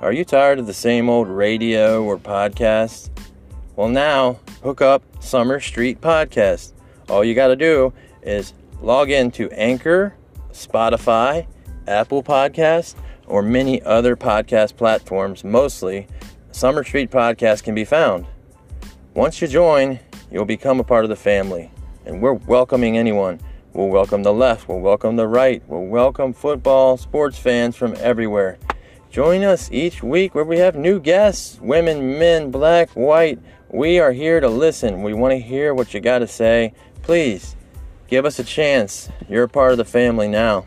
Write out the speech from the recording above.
Are you tired of the same old radio or podcast? Well, now hook up Summers Street Podcast. All you got to do is log in to Anchor, Spotify, Apple Podcast, or many other podcast platforms. Mostly, Summers Street Podcast can be found. Once you join, you'll become a part of the family, and we're welcoming anyone. We'll welcome the left, we'll welcome the right, we'll welcome football, sports fans from everywhere. Join us each week where we have new guests women, men, black, white. We are here to listen. We want to hear what you got to say. Please give us a chance. You're a part of the family now.